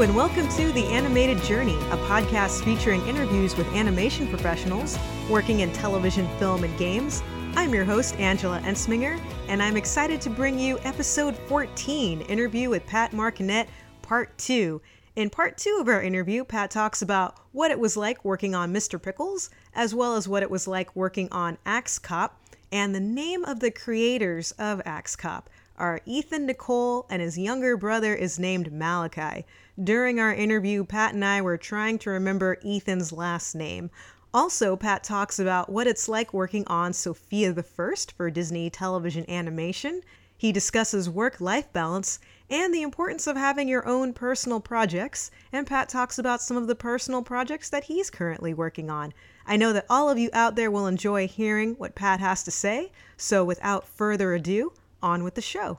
And welcome to The Animated Journey, a podcast featuring interviews with animation professionals working in television, film, and games. I'm your host, Angela Ensminger, and I'm excited to bring you episode 14 interview with Pat Marconett, part two. In part two of our interview, Pat talks about what it was like working on Mr. Pickles, as well as what it was like working on Axe Cop, and the name of the creators of Axe Cop are Ethan Nicolle, and his younger brother is named Malachi. During our interview, Pat and I were trying to remember Ethan's last name. Also, Pat talks about what it's like working on Sofia the First for Disney television animation. He discusses work life balance and the importance of having your own personal projects, and Pat talks about some of the personal projects that he's currently working on. I know that all of you out there will enjoy hearing what Pat has to say, so without further ado, on with the show.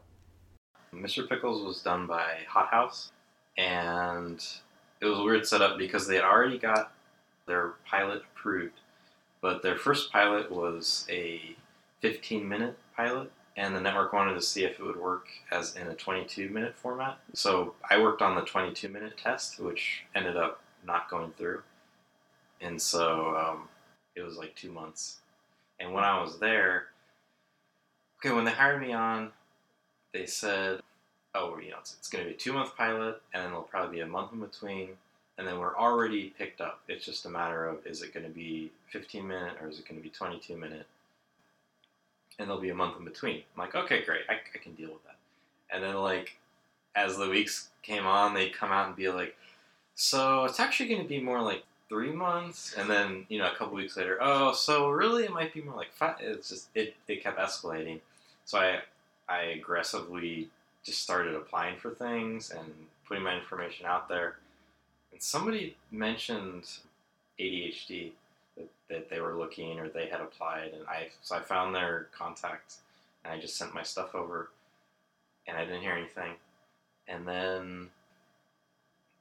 Mr. Pickles was done by Hot House, and it was a weird setup because they had already got their pilot approved, but their first pilot was a 15 minute pilot, and the network wanted to see if it would work as in a 22 minute format. So I worked on the 22 minute test, which ended up not going through, and so um, it was like two months. And when I was there, okay, when they hired me on, they said, oh, you know, it's, it's going to be a two month pilot, and then there'll probably be a month in between, and then we're already picked up. It's just a matter of is it going to be 15 minute or is it going to be 22 minute? And there'll be a month in between. I'm like, okay, great, I, I can deal with that. And then, like, as the weeks came on, they'd come out and be like, so it's actually going to be more like three months, and then you know a couple weeks later, oh, so really it might be more like five. It's just it it kept escalating, so I I aggressively just started applying for things and putting my information out there, and somebody mentioned ADHD that, that they were looking or they had applied, and I so I found their contact and I just sent my stuff over, and I didn't hear anything, and then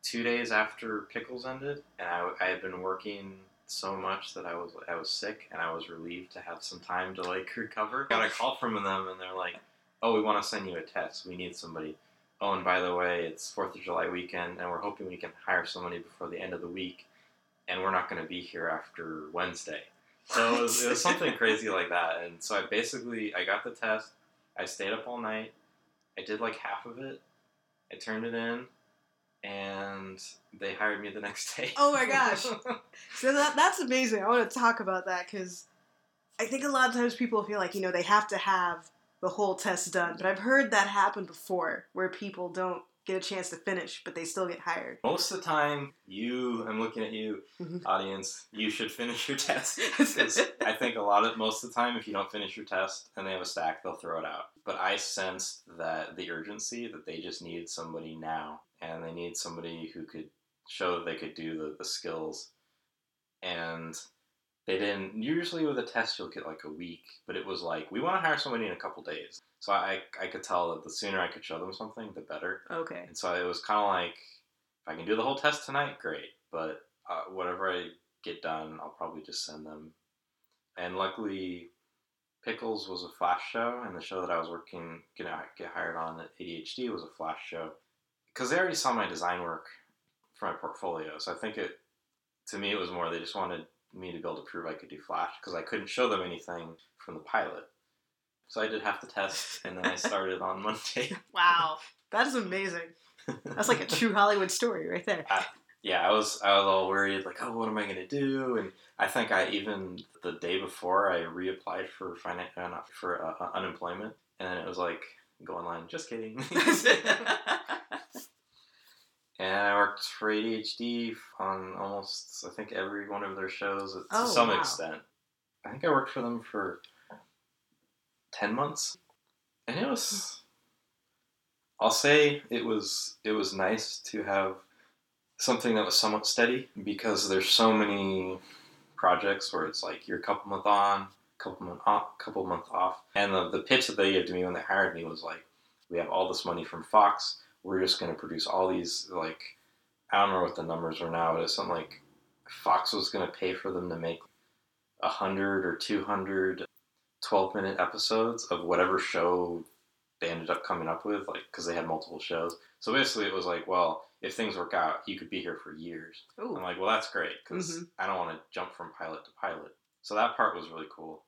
two days after Pickles ended, and I, I had been working so much that I was I was sick, and I was relieved to have some time to like recover. Got a call from them, and they're like, "Oh, we want to send you a test. We need somebody." Oh, and by the way, it's Fourth of July weekend, and we're hoping we can hire somebody before the end of the week, and we're not going to be here after Wednesday. So it was, it was something crazy like that, and so I basically I got the test. I stayed up all night. I did like half of it. I turned it in, and they hired me the next day. Oh my gosh. So that, that's amazing. I want to talk about that because I think a lot of times people feel like, you know, they have to have the whole test done. But I've heard that happen before where people don't get a chance to finish, but they still get hired. Most of the time, you, I'm looking at you, Mhm. audience, you should finish your test. I think a lot of, most of the time, if you don't finish your test and they have a stack, they'll throw it out. But I sensed that the urgency, that they just needed somebody now, and they need somebody who could show that they could do the, the skills. And they didn't, usually with a test, you'll get like a week, but it was like, we want to hire somebody in a couple days. So I, I could tell that the sooner I could show them something, the better. Okay. And so it was kind of like, if I can do the whole test tonight, great. But uh, whatever I get done, I'll probably just send them. And luckily, Pickles was a flash show, and the show that I was working, gonna get hired on at ADHD was a flash show. Because they already saw my design work for my portfolio. So I think it, to me, it was more they just wanted me to be able to prove I could do flash because I couldn't show them anything from the pilot. So I did half the test, and then I started on Monday. Wow. That is amazing. That's like a true Hollywood story right there. yeah, I was I was all worried, like, oh, what am I gonna do? And I think I even the day before I reapplied for finan- uh, not for uh, uh, unemployment, and then it was like go online, just kidding. And I worked for ADHD on almost I think every one of their shows to Oh, some wow. extent. I think I worked for them for ten months, and it was. I'll say it was it was nice to have something that was somewhat steady because there's so many projects where it's like you're a couple month on, couple month off, couple month off, and the the pitch that they gave to me when they hired me was like, we have all this money from Fox, we're just going to produce all these like I don't know what the numbers are now, but it's something like Fox was going to pay for them to make a hundred or 200 12 minute episodes of whatever show they ended up coming up with, like because they had multiple shows. So basically, it was like, well, if things work out, you could be here for years. Ooh. I'm like, well, that's great because Mhm. I don't want to jump from pilot to pilot. So that part was really cool.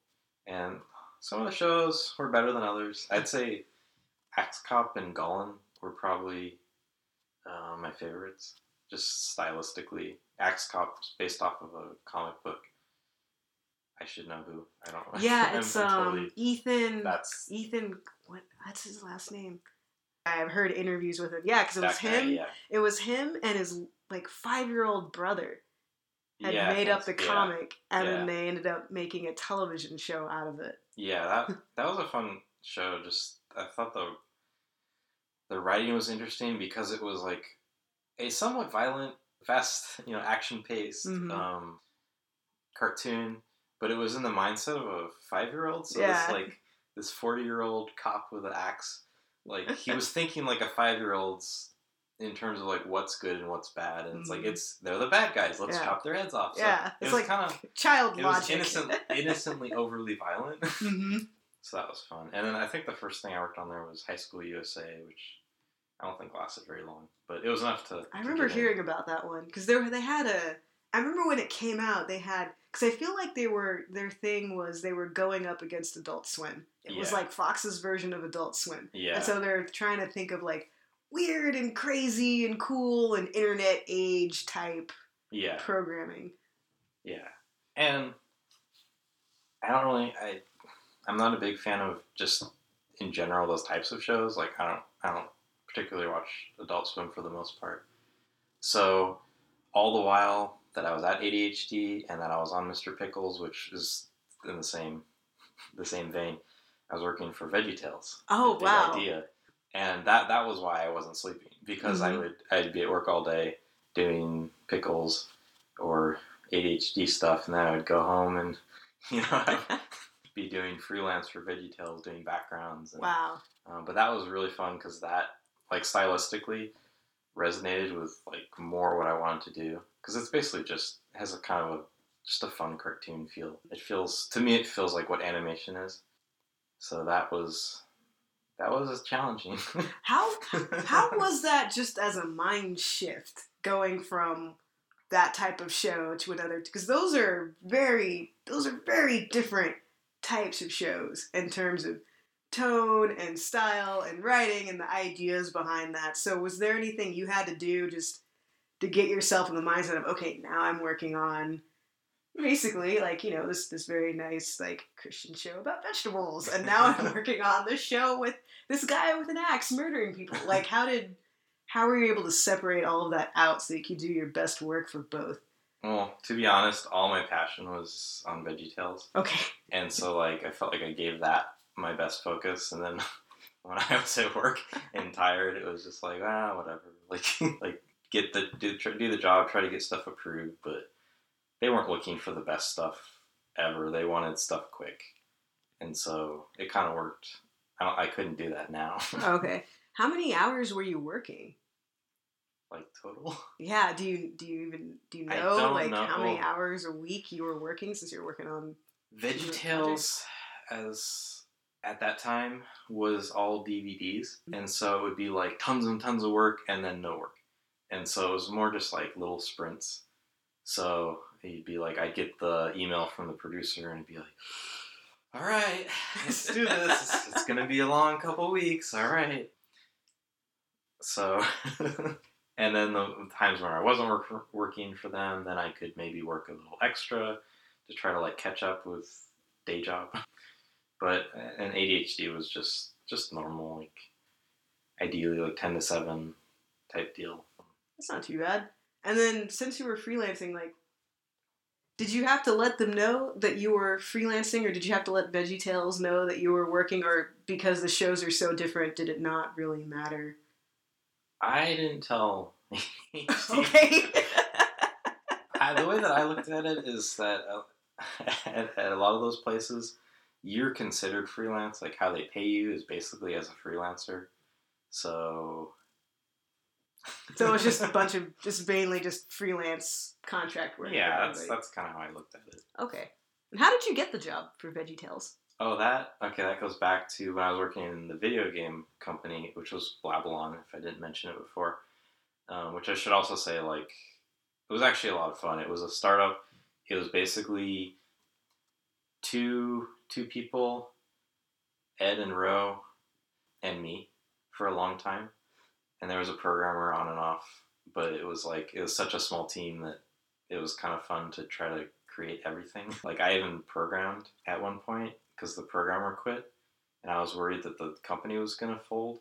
And some of the shows were better than others. I'd say Axe Cop and Golan were probably uh, my favorites, just stylistically. Axe Cop's based off of a comic book. I should know who. I don't know. Yeah, it's um totally- Ethan. that's Ethan. What? What's his last name? I've heard interviews with him. Yeah, because it was guy, him. yeah. It was him and his like five year old brother had Yeah, made up the so. Yeah. comic, and then they ended up making a television show out of it. Yeah, that that was a fun show. Just I thought the the writing was interesting because it was like a somewhat violent, fast, you know, action paced Mhm. um, cartoon, but it was in the mindset of a five year old. So Yeah. this like this forty year old cop with an axe, like he was thinking like a five year old's in terms of like what's good and what's bad, and it's like Mhm. it's they're the bad guys. Let's Yeah. chop their heads off. So Yeah, it it's was like kind of Child it was logic. innocent, innocently overly violent. hmm So that was fun. And then I think the first thing I worked on there was High School USA, which I don't think it lasted very long, but it was enough to. I to remember get in. hearing about that one because there they had a. I remember when it came out, they had because I feel like they were their thing was they were going up against Adult Swim. It was like Fox's version of Adult Swim, Yeah. and so they're trying to think of like weird and crazy and cool and internet age type yeah. programming. Yeah. And I don't really. I. I'm not a big fan of just in general those types of shows. Like I don't. I don't particularly watch Adult Swim for the most part. So all the while that I was at ADHD and that I was on Mr. Pickles, which is in the same the same vein, I was working for VeggieTales. Oh, wow. Idea. And that that was why I wasn't sleeping because I Mhm. would I'd be at work all day doing pickles or ADHD stuff, and then I would go home and you know I'd be doing freelance for VeggieTales, doing backgrounds. And, wow. um, but that was really fun because that like stylistically resonated with like more what I wanted to do because it's basically just has a kind of a just a fun cartoon feel. It feels to me it feels like what animation is. So that was that was challenging. How how was that just as a mind shift going from that type of show to another because those are very those are very different types of shows in terms of tone and style and writing and the ideas behind that so was there anything you had to do just to get yourself in the mindset of okay now i'm working on basically like you know this this very nice like christian show about vegetables and now i'm working on this show with this guy with an axe murdering people. Like, how did, how were you able to separate all of that out so you could do your best work for both? well, to be honest, all my passion was on VeggieTales, Okay. and so like I felt like I gave that my best focus, and then when I was at work and tired, it was just like ah whatever, like like get the do, do the job, try to get stuff approved, but they weren't looking for the best stuff ever. They wanted stuff quick, and so it kind of worked. I, I couldn't do that now, Okay. How many hours were you working? like total. Yeah. Do you do you even do you know like know. how many hours a week you were working since you're working on? VeggieTales, as at that time, was all DVDs, mm-hmm. and so it would be like tons and tons of work and then no work, and so it was more just like little sprints. So you'd be like, I'd get the email from the producer and be like, "All right, let's do this. It's, it's gonna be a long couple weeks. All right." So, and then the times when I wasn't work, working for them, then I could maybe work a little extra to try to like catch up with day job. But and ADHD was just just normal, like ideally like ten to seven type deal. That's not too bad. And then since you were freelancing, like, did you have to let them know that you were freelancing, or did you have to let VeggieTales know that you were working, or because the shows are so different, did it not really matter? I didn't tell. Okay. I, the way that I looked at it is that uh, at, at a lot of those places, you're considered freelance. Like how they pay you is basically as a freelancer. So. so it's just a bunch of just mainly just freelance contract work. yeah, that's that's kind of how I looked at it. okay. And how did you get the job for Veggie Tales? Oh, that okay. That goes back to when I was working in the video game company, which was Blabalon. If I didn't mention it before, um, which I should also say, like it was actually a lot of fun. It was a startup. It was basically two two people, Ed and Ro, and me, for a long time, and there was a programmer on and off. But it was like it was such a small team that it was kind of fun to try to create everything. Like I even programmed at one point because the programmer quit, and I was worried that the company was going to fold.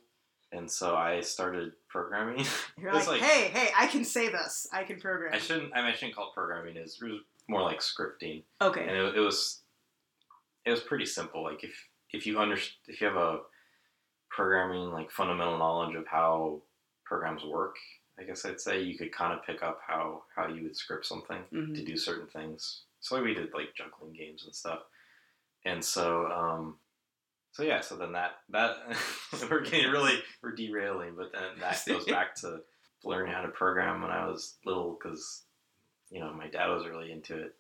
And so I started programming. You're like, like- hey, hey, I can save this. I can program. I shouldn't. I, mean, I shouldn't call it programming. It's more like scripting, Okay. and it, it was it was pretty simple. Like if if you under if you have a programming like fundamental knowledge of how programs work, I guess I'd say you could kind of pick up how how you would script something Mhm. to do certain things. So we did like juggling games and stuff, and so um, so yeah. So then that that we're getting really we're derailing, but then that goes back to learning how to program when I was little because you know my dad was really into it.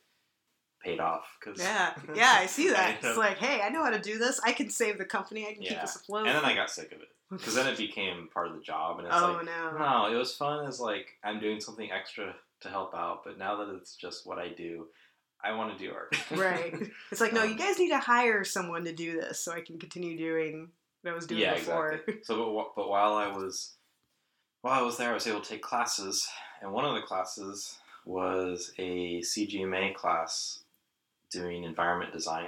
Paid off because Yeah, yeah, I see that. It's like, hey, I know how to do this. I can save the company. I can keep Yeah. this afloat. and then I got sick of it because then it became part of the job, and it's oh like no. no, it was fun as like I'm doing something extra to help out, but now that it's just what I do, I want to do art. Right. It's like, no, Um, you guys need to hire someone to do this so I can continue doing what I was doing yeah, before. exactly. So, but, but while I was while I was there, I was able to take classes, and one of the classes was a CGMA class doing environment design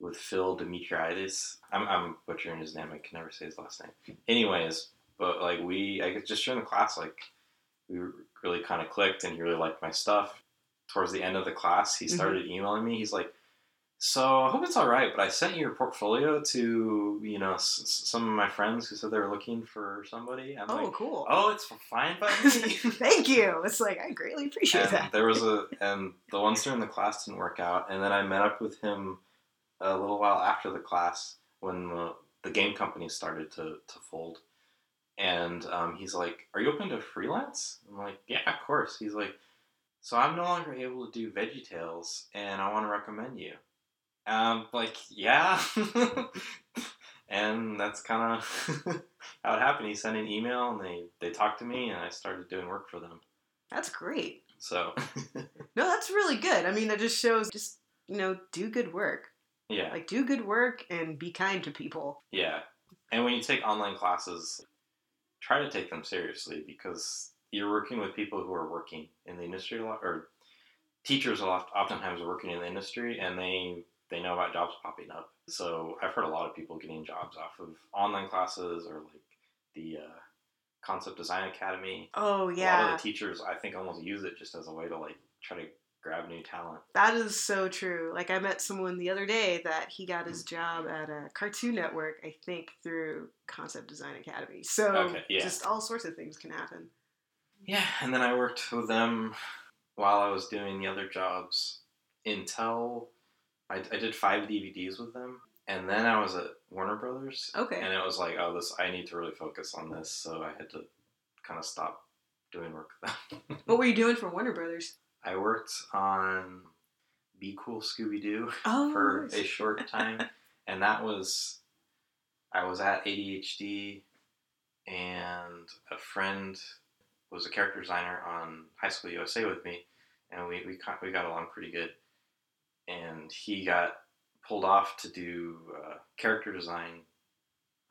with Phil Demetriadis. I'm, I'm butchering his name. I can never say his last name. Anyways, but like we, I guess just during the class, like we really kind of clicked, and he really liked my stuff. Towards the end of the class, he Mhm. started emailing me. He's like, "So I hope it's all right, but I sent your portfolio to you know s- some of my friends who said they were looking for somebody." I'm Oh, like, cool. "Oh, it's fine by me." Thank you. It's like I greatly appreciate and that. there was a and the ones during the class didn't work out and then i met up with him a little while after the class when the, the game company started to, to fold and um, he's like are you open to freelance i'm like yeah of course he's like so i'm no longer able to do veggie tales and i want to recommend you um like yeah and that's kind of how it happened he sent an email and they they talked to me and i started doing work for them That's great. so No, that's really good. I mean, it just shows just, you know, do good work. yeah Like, do good work and be kind to people. Yeah. And when you take online classes, try to take them seriously because you're working with people who are working in the industry a lot, or teachers a lot, oftentimes are working in the industry and they they know about jobs popping up. So I've heard a lot of people getting jobs off of online classes or like the uh, Concept Design Academy. Oh, yeah. A lot of the teachers, I think, almost use it just as a way to like try to grab new talent. That is so true. Like, I met someone the other day that he got his job at a Cartoon Network, I think, through Concept Design Academy. So, Okay, yeah. just all sorts of things can happen. Yeah, and then I worked with them while I was doing the other jobs until I, I did five DVDs with them, and then I was at Warner Brothers, Okay. and it was like, oh, this I need to really focus on this, so I had to kind of stop doing work with them. What were you doing for Warner Brothers? I worked on Be Cool Scooby Doo Oh, for nice. a short time, and that was I was at ADHD, and a friend was a character designer on High School USA with me, and we we we got along pretty good. And he got pulled off to do uh, character design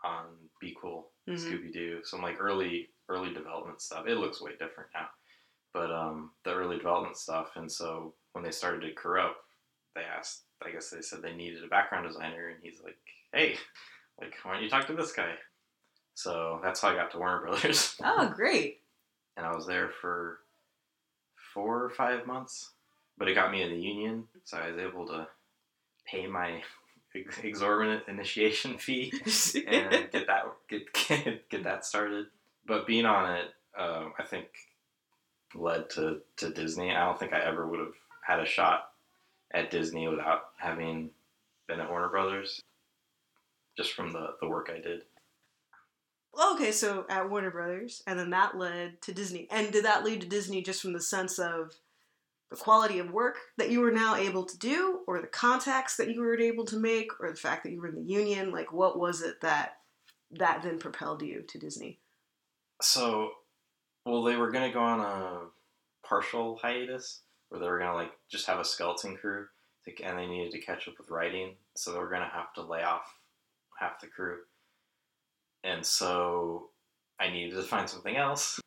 on Be Cool Mhm. Scooby Doo, some like early early development stuff. It looks way different now, but um, the early development stuff. And so when they started to corrupt, they asked. I guess they said they needed a background designer, and he's like, "Hey, like, why don't you talk to this guy?" So that's how I got to Warner Brothers, Oh, great. and I was there for four or five months. But it got me in the union, so I was able to pay my exorbitant initiation fee and get that get, get get that started. But being on it, um, I think led to to Disney. I don't think I ever would have had a shot at Disney without having been at Warner Brothers. Just from the the work I did. Well, okay, so at Warner Brothers, and then that led to Disney. And did that lead to Disney just from the sense of the quality of work that you were now able to do, or the contacts that you were able to make, or the fact that you were in the union? Like, what was it that that then propelled you to Disney? So, well, they were gonna go on a partial hiatus where they were gonna like just have a skeleton crew, to, and they needed to catch up with writing, so they were gonna have to lay off half the crew, and so I needed to find something else,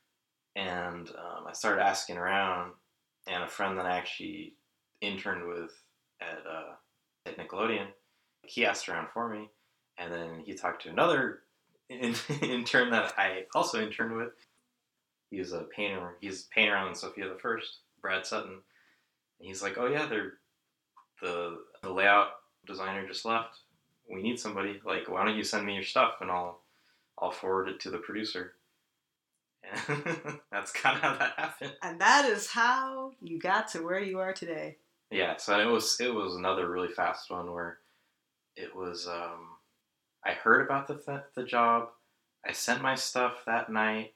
and um, I started asking around, and a friend that I actually interned with at uh, at Nickelodeon, he asked around for me, and then he talked to another in, intern that I also interned with. He's a painter. He's a painter on Sofia the First, Brad Sutton. And he's like, "Oh yeah, they're the the layout designer just left. We need somebody. Like, why don't you send me your stuff and I'll I'll forward it to the producer." And that's kind of how that happened. And that is how you got to where you are today. Yeah, so it was it was another really fast one where it was um, I heard about the th- the job, I sent my stuff that night,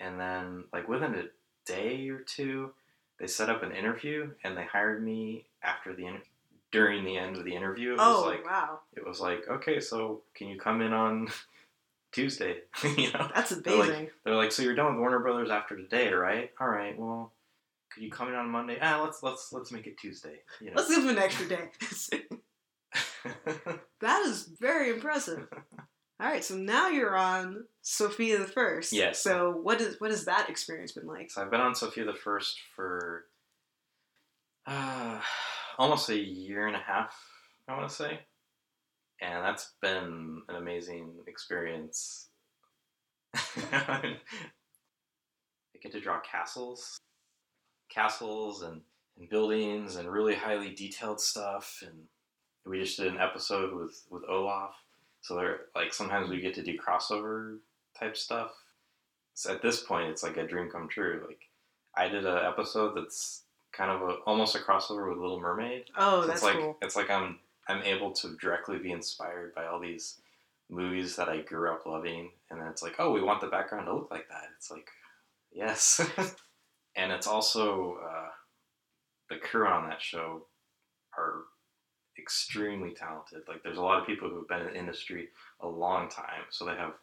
and then like within a day or two, they set up an interview and they hired me after the in- during the end of the interview. It oh was like wow, it was like okay, so can you come in on Tuesday? you know, that's They're like- amazing. they're like, so you're done with Warner Brothers after today, right? All right, well. Could you come in on Monday? Ah, let's let's let's make it Tuesday. You know. Let's give him an extra day. that is very impressive. All right, so now you're on Sofia the First. Yes. So what is what has that experience been like? So I've been on Sofia the First for uh, almost a year and a half, I want to say, and that's been an amazing experience. I get to draw castles, castles and, and buildings and really highly detailed stuff, and we just did an episode with with Olaf. So there, like sometimes we get to do crossover type stuff. So at this point, it's like a dream come true. Like I did an episode that's kind of a, almost a crossover with Little Mermaid. Oh, So that's it's like cool. it's like I'm I'm able to directly be inspired by all these movies that I grew up loving, and then it's like, oh, we want the background to look like that. It's like, yes, and it's also uh, the crew on that show are extremely talented. Like, there's a lot of people who have been in the industry a long time, so they have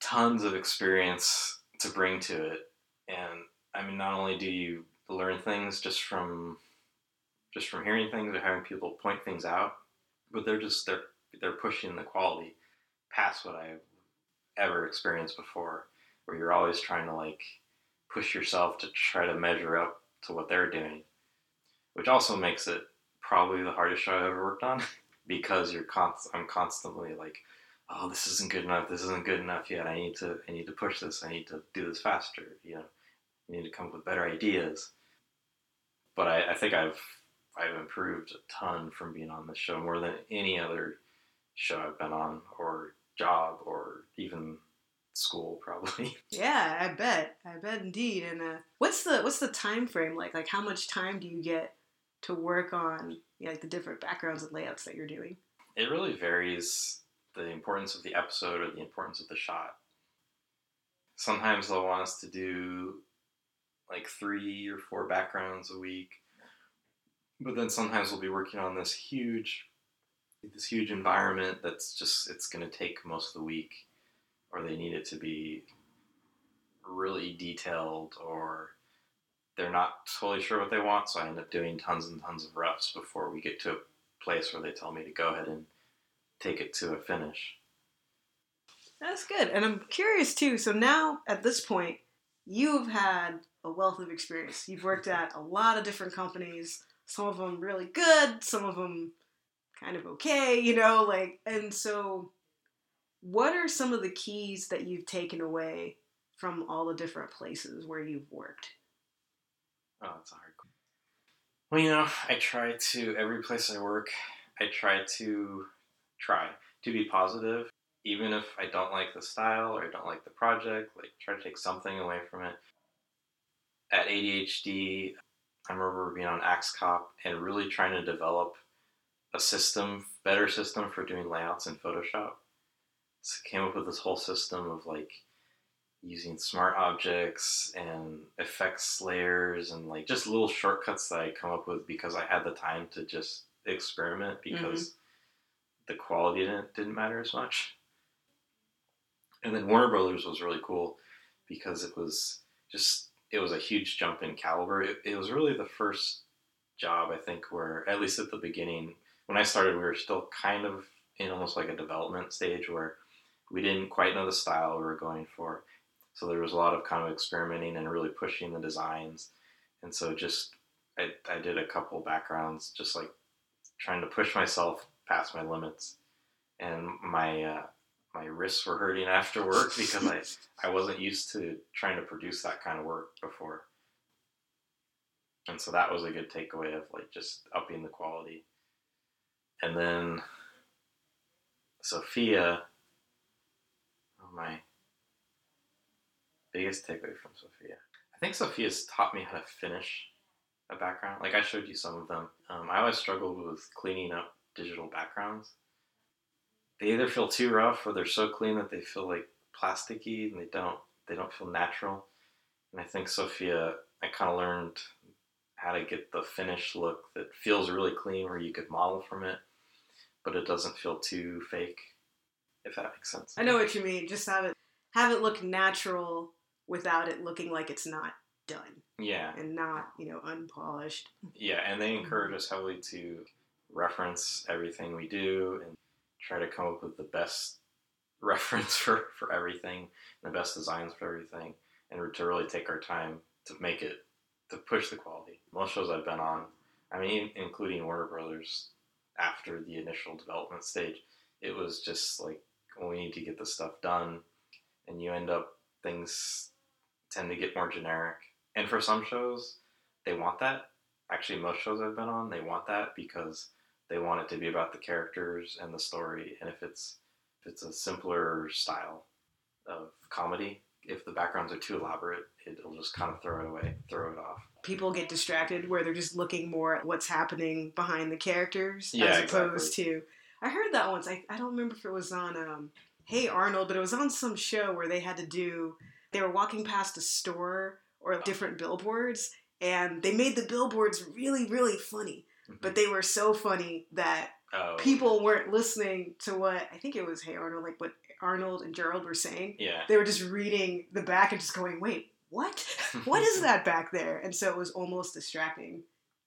tons of experience to bring to it. And I mean, not only do you learn things just from just from hearing things or having people point things out, but they're just they're they're pushing the quality past what I've ever experienced before. Where you're always trying to like push yourself to try to measure up to what they're doing, which also makes it probably the hardest show I've ever worked on because you're const- I'm constantly like, oh, this isn't good enough. This isn't good enough yet. I need to I need to push this. I need to do this faster. You know, I need to come up with better ideas. But I, I think I've I've improved a ton from being on this show more than any other show I've been on or job or even school probably. Yeah, I bet. I bet indeed. And uh, what's the what's the time frame like? Like how much time do you get to work on you know, like the different backgrounds and layouts that you're doing? It really varies the importance of the episode or the importance of the shot. Sometimes they'll want us to do like three or four backgrounds a week, but then sometimes we'll be working on this huge, this huge environment that's just it's going to take most of the week, or they need it to be really detailed, or they're not totally sure what they want, so I end up doing tons and tons of roughs before we get to a place where they tell me to go ahead and take it to a finish. That's good. And I'm curious too. So now at this point, you've had a wealth of experience. You've worked at a lot of different companies. Some of them really good, some of them kind of okay, you know, like and so what are some of the keys that you've taken away from all the different places where you've worked? Oh, that's a hard question. Well, you know, I try to, every place I work, I try to try to be positive, even if I don't like the style or I don't like the project, like try to take something away from it. At ADHD, I remember being on AxeCop and really trying to develop a system, better system for doing layouts in Photoshop. So I came up with this whole system of like using smart objects and effects layers and like just little shortcuts that I come up with because I had the time to just experiment mm-hmm. because the quality didn't, didn't matter as much. And then Warner Brothers was really cool because it was just it was a huge jump in caliber. It, it was really the first job I think where at least at the beginning when I started we were still kind of in almost like a development stage where we didn't quite know the style we were going for. So there was a lot of kind of experimenting and really pushing the designs. And so just I, I did a couple backgrounds just like trying to push myself past my limits. And my uh, my wrists were hurting after work because I, I wasn't used to trying to produce that kind of work before. And so that was a good takeaway of like just upping the quality. And then Sofia, oh my biggest takeaway from Sofia. I think Sofia's taught me how to finish a background. Like I showed you some of them. Um, I always struggled with cleaning up digital backgrounds. They either feel too rough or they're so clean that they feel like plasticky and they don't they don't feel natural. And I think Sofia, I kind of learned how to get the finished look that feels really clean, where you could model from it, but it doesn't feel too fake. If that makes sense. I know what you mean. Just have it have it look natural without it looking like it's not done Yeah, and not you know unpolished. yeah, and they encourage us heavily to reference everything we do and try to come up with the best reference for, for everything, the best designs for everything, and to really take our time to make it to push the quality. Most shows I've been on, I mean, including Warner Brothers, after the initial development stage, it was just like well, we need to get this stuff done, and you end up things tend to get more generic. And for some shows, they want that. Actually, most shows I've been on, they want that because they want it to be about the characters and the story. And if it's if it's a simpler style of comedy, if the backgrounds are too elaborate, it'll just kind of throw it away, throw it off. People get distracted where they're just looking more at what's happening behind the characters Yeah, as opposed to. I heard that once. I, I don't remember if it was on um, Hey Arnold, but it was on some show where they had to do. They were walking past a store or different billboards, and they made the billboards really, really funny. But they were so funny that Oh, people weren't listening to what I think it was Hey Arnold, like what Arnold and Gerald were saying. Yeah. They were just reading the back and just going, "Wait, what? what is that back there?" And so it was almost distracting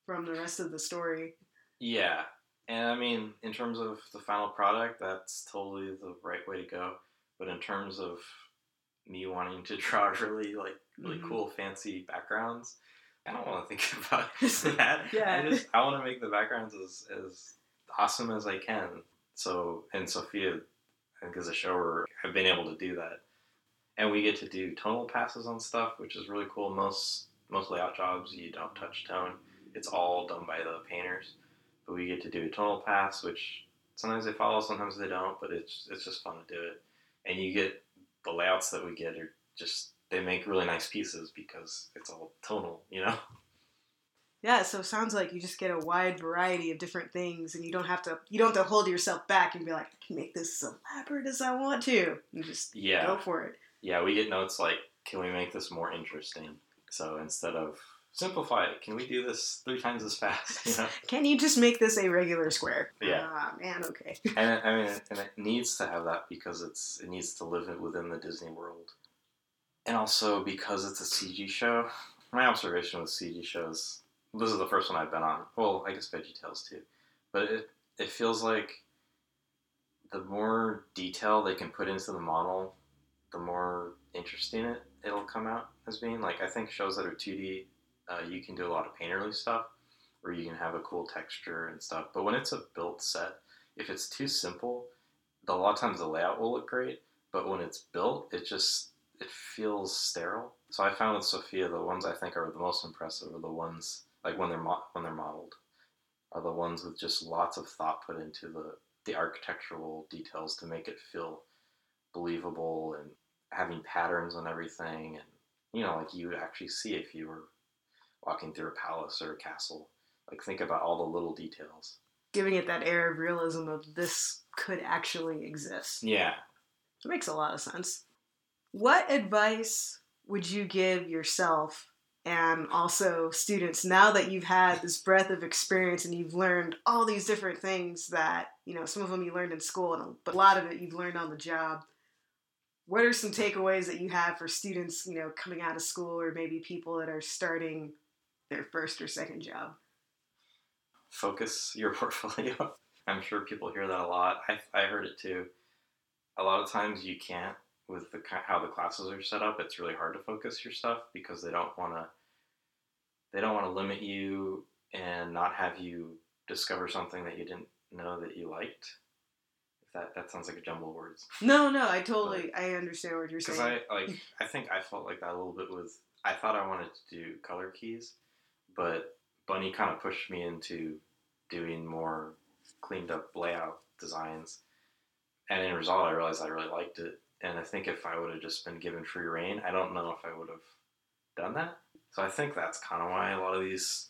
from the rest of the story. Yeah. And I mean, in terms of the final product, that's totally the right way to go. But in terms of me wanting to draw really like really Mhm. cool, fancy backgrounds, I don't want to think about that. Yeah. I just I want to make the backgrounds as as awesome as I can. So and Sofia, I think, is a shower. I've been able to do that, and we get to do tonal passes on stuff, which is really cool. Most most layout jobs you don't touch tone; it's all done by the painters. But we get to do a tonal pass, which sometimes they follow, sometimes they don't. But it's it's just fun to do it, and you get the layouts that we get are just they make really nice pieces because it's all tonal, you know. Yeah, so it sounds like you just get a wide variety of different things, and you don't have to you don't have to hold yourself back and be like, I can make this as elaborate as I want to. You just Yeah. go for it. Yeah, we get notes like, can we make this more interesting? So instead of simplify it, can we do this three times as fast? You know? Can you just make this a regular square? Yeah. Ah, man, okay. and it, I mean, and it needs to have that because it's it needs to live within the Disney world, and also because it's a CG show. My observation with CG shows, this is the first one I've been on. Well, I guess Veggie Tales too, but it it feels like the more detail they can put into the model, the more interesting it it'll come out as being. Like I think shows that are two D, uh, you can do a lot of painterly stuff, or you can have a cool texture and stuff. But when it's a built set, if it's too simple, a lot of times the layout will look great, but when it's built, it just it feels sterile. So I found with Sofia, the ones I think are the most impressive are the ones like when they're mo- when they're modeled, are the ones with just lots of thought put into the the architectural details to make it feel believable and having patterns on everything and you know like you would actually see if you were walking through a palace or a castle like think about all the little details Giving it that air of realism of this could actually exist. yeah It makes a lot of sense. What advice would you give yourself and also students now that you've had this breadth of experience and you've learned all these different things that you know some of them you learned in school but a lot of it you've learned on the job? What are some takeaways that you have for students you know coming out of school or maybe people that are starting their first or second job? Focus your portfolio. I'm sure people hear that a lot. I, I heard it too. A lot of times you can't with the how the classes are set up, it's really hard to focus your stuff because they don't want to they don't want to limit you and not have you discover something that you didn't know that you liked. If that that sounds like a jumble of words. No, no, I totally but, I understand what you're saying. Because I like I think I felt like that a little bit with I thought I wanted to do color keys, but Bunny kind of pushed me into doing more cleaned up layout designs. And in result, I realized I really liked it and I think if I would have just been given free reign, I don't know if I would have done that. So I think that's kind of why a lot of these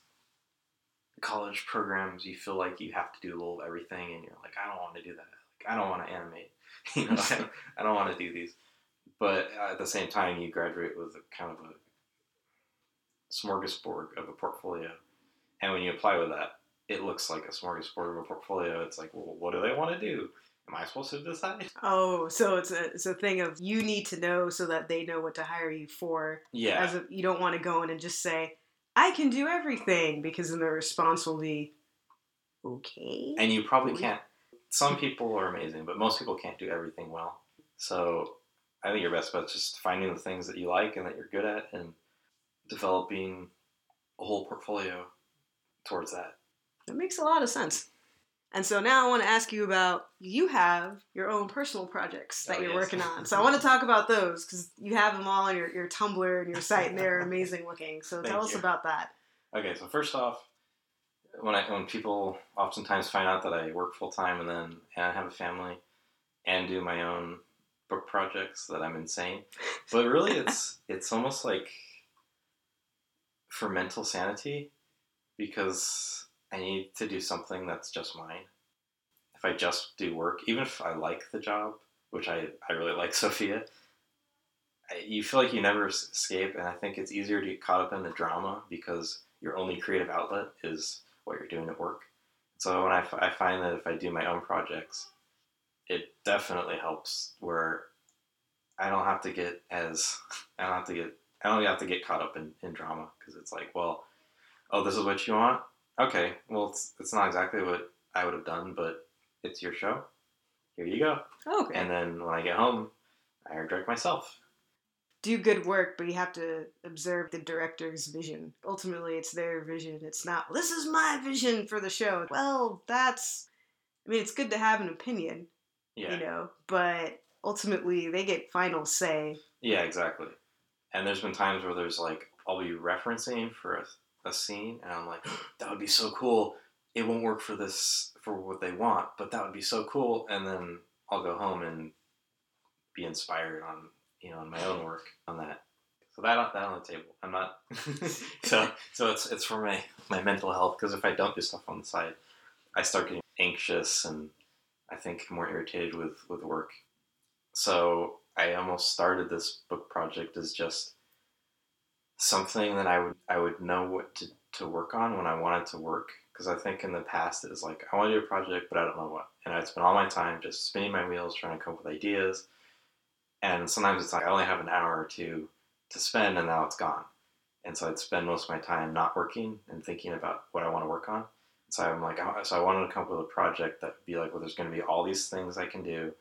college programs, you feel like you have to do a little everything, and you're like, I don't want to do that. Like, I don't want to animate. you know, I don't, I don't want to do these. But at the same time, you graduate with a kind of a smorgasbord of a portfolio, and when you apply with that, it looks like a smorgasbord of a portfolio. It's like, well, what do they want to do? Am I supposed to decide? Oh, so it's a it's a thing of you need to know so that they know what to hire you for. Yeah. As a, you don't want to go in and just say, "I can do everything," because then the response will be, "Okay." And you probably can't. Some people are amazing, but most people can't do everything well. So I think your best bet is just finding the things that you like and that you're good at, and developing a whole portfolio towards that. That makes a lot of sense. And so now I want to ask you about you have your own personal projects that oh, you're yes. working on. So I want to talk about those because you have them all on your, your Tumblr and your site, and they're amazing looking. So tell us about that. Okay, so first off, when I when people oftentimes find out that I work full time and then and I have a family and do my own book projects, that I'm insane. But really, it's it's almost like for mental sanity because I need to do something that's just mine. If I just do work, even if I like the job, which I, I really like Sofia, I, you feel like you never escape. And I think it's easier to get caught up in the drama because your only creative outlet is what you're doing at work. So when I, f- I find that if I do my own projects, it definitely helps where I don't have to get as I don't have to get I don't have to get caught up in, in drama because it's like, well, oh, this is what you want okay, well, it's, it's not exactly what I would have done, but it's your show. Here you go. Oh, okay. And then when I get home, I direct myself. Do good work, but you have to observe the director's vision. Ultimately, it's their vision. It's not, this is my vision for the show. Well, that's, I mean, it's good to have an opinion, yeah. you know, but ultimately they get final say. Yeah, exactly. And there's been times where there's like, I'll be referencing for a a scene and I'm like, that would be so cool. It won't work for this for what they want, but that would be so cool. And then I'll go home and be inspired on you know on my own work on that. So that that on the table. I'm not. so so it's it's for my my mental health because if I don't do stuff on the side, I start getting anxious and I think more irritated with with work. So I almost started this book project as just something that I would I would know what to, to work on when I wanted to work. Because I think in the past it was like I want to do a project, but I don't know what, and I'd spend all my time just spinning my wheels trying to come up with ideas. And sometimes it's like I only have an hour or two to spend, and now it's gone. And so I'd spend most of my time not working and thinking about what I want to work on. So I'm like, uh, so I wanted to come up with a project that would be like, well, there's going to be all these things I can do,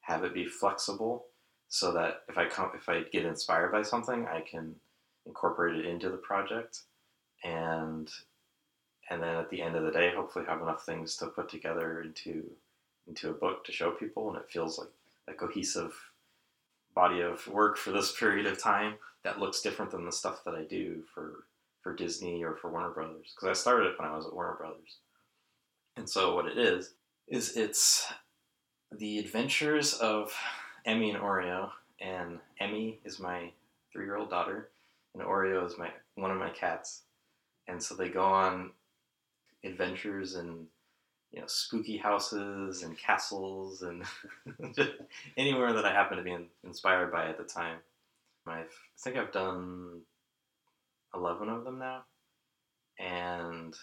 have it be flexible, so that if I come, if I get inspired by something, I can incorporate it into the project. And and then at the end of the day hopefully have enough things to put together into into a book to show people. And it feels like a cohesive body of work for this period of time that looks different than the stuff that I do for for Disney or for Warner Brothers. Because I started it when I was at Warner Brothers. And so what it is is it's the adventures of Emmy and Oreo. And Emmy is my 3-year-old daughter and Oreo is my one of my cats, and so they go on adventures and you know spooky houses and castles and anywhere that I happen to be in, inspired by at the time. I've, I think I've done eleven of them now, and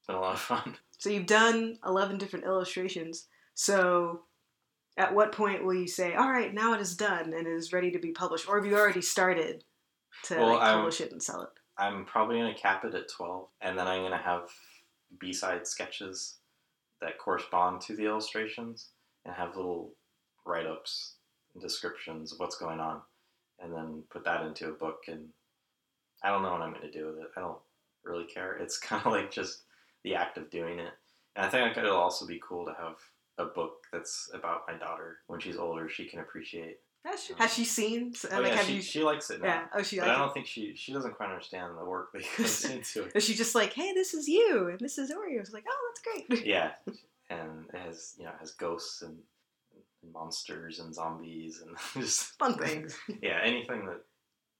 it's been a lot of fun. So you've done 11 different illustrations. So at what point will you say, all right, now it is done and it is ready to be published? Or have you already started to Well, like, I'm- it and sell it? I'm probably gonna cap it at twelve, and then I'm gonna have B-side sketches that correspond to the illustrations, and have little write-ups and descriptions of what's going on, and then put that into a book. And I don't know what I'm gonna do with it. I don't really care. It's kind of like just the act of doing it, and I think it'll also be cool to have a book that's about my daughter when she's older. She can appreciate. Has she, um, has she seen? Oh, like, yeah, she, you, she likes it now. yeah. Oh, she But I don't think she she doesn't quite understand the work that goes into it. Is she just like, hey, this is you and this is Oreos? Like, oh, that's great. Yeah, and it has you know has ghosts and, and monsters and zombies and just Fun things. yeah anything that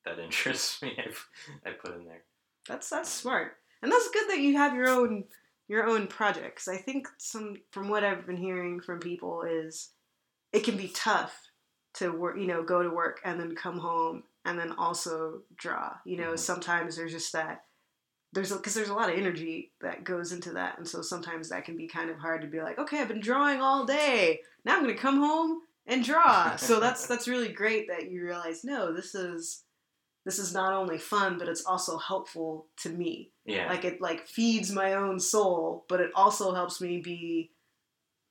that interests me I've, I put in there. That's that's um, smart, and that's good that you have your own your own projects. I think some from what I've been hearing from people is it can be tough to work, you know, go to work and then come home and then also draw. You know, Mhm. sometimes there's just that there's because there's a lot of energy that goes into that, and so sometimes that can be kind of hard to be like, okay, I've been drawing all day. Now I'm gonna come home and draw. so that's that's really great that you realize no, this is this is not only fun, but it's also helpful to me. Yeah, Like it like feeds my own soul, but it also helps me be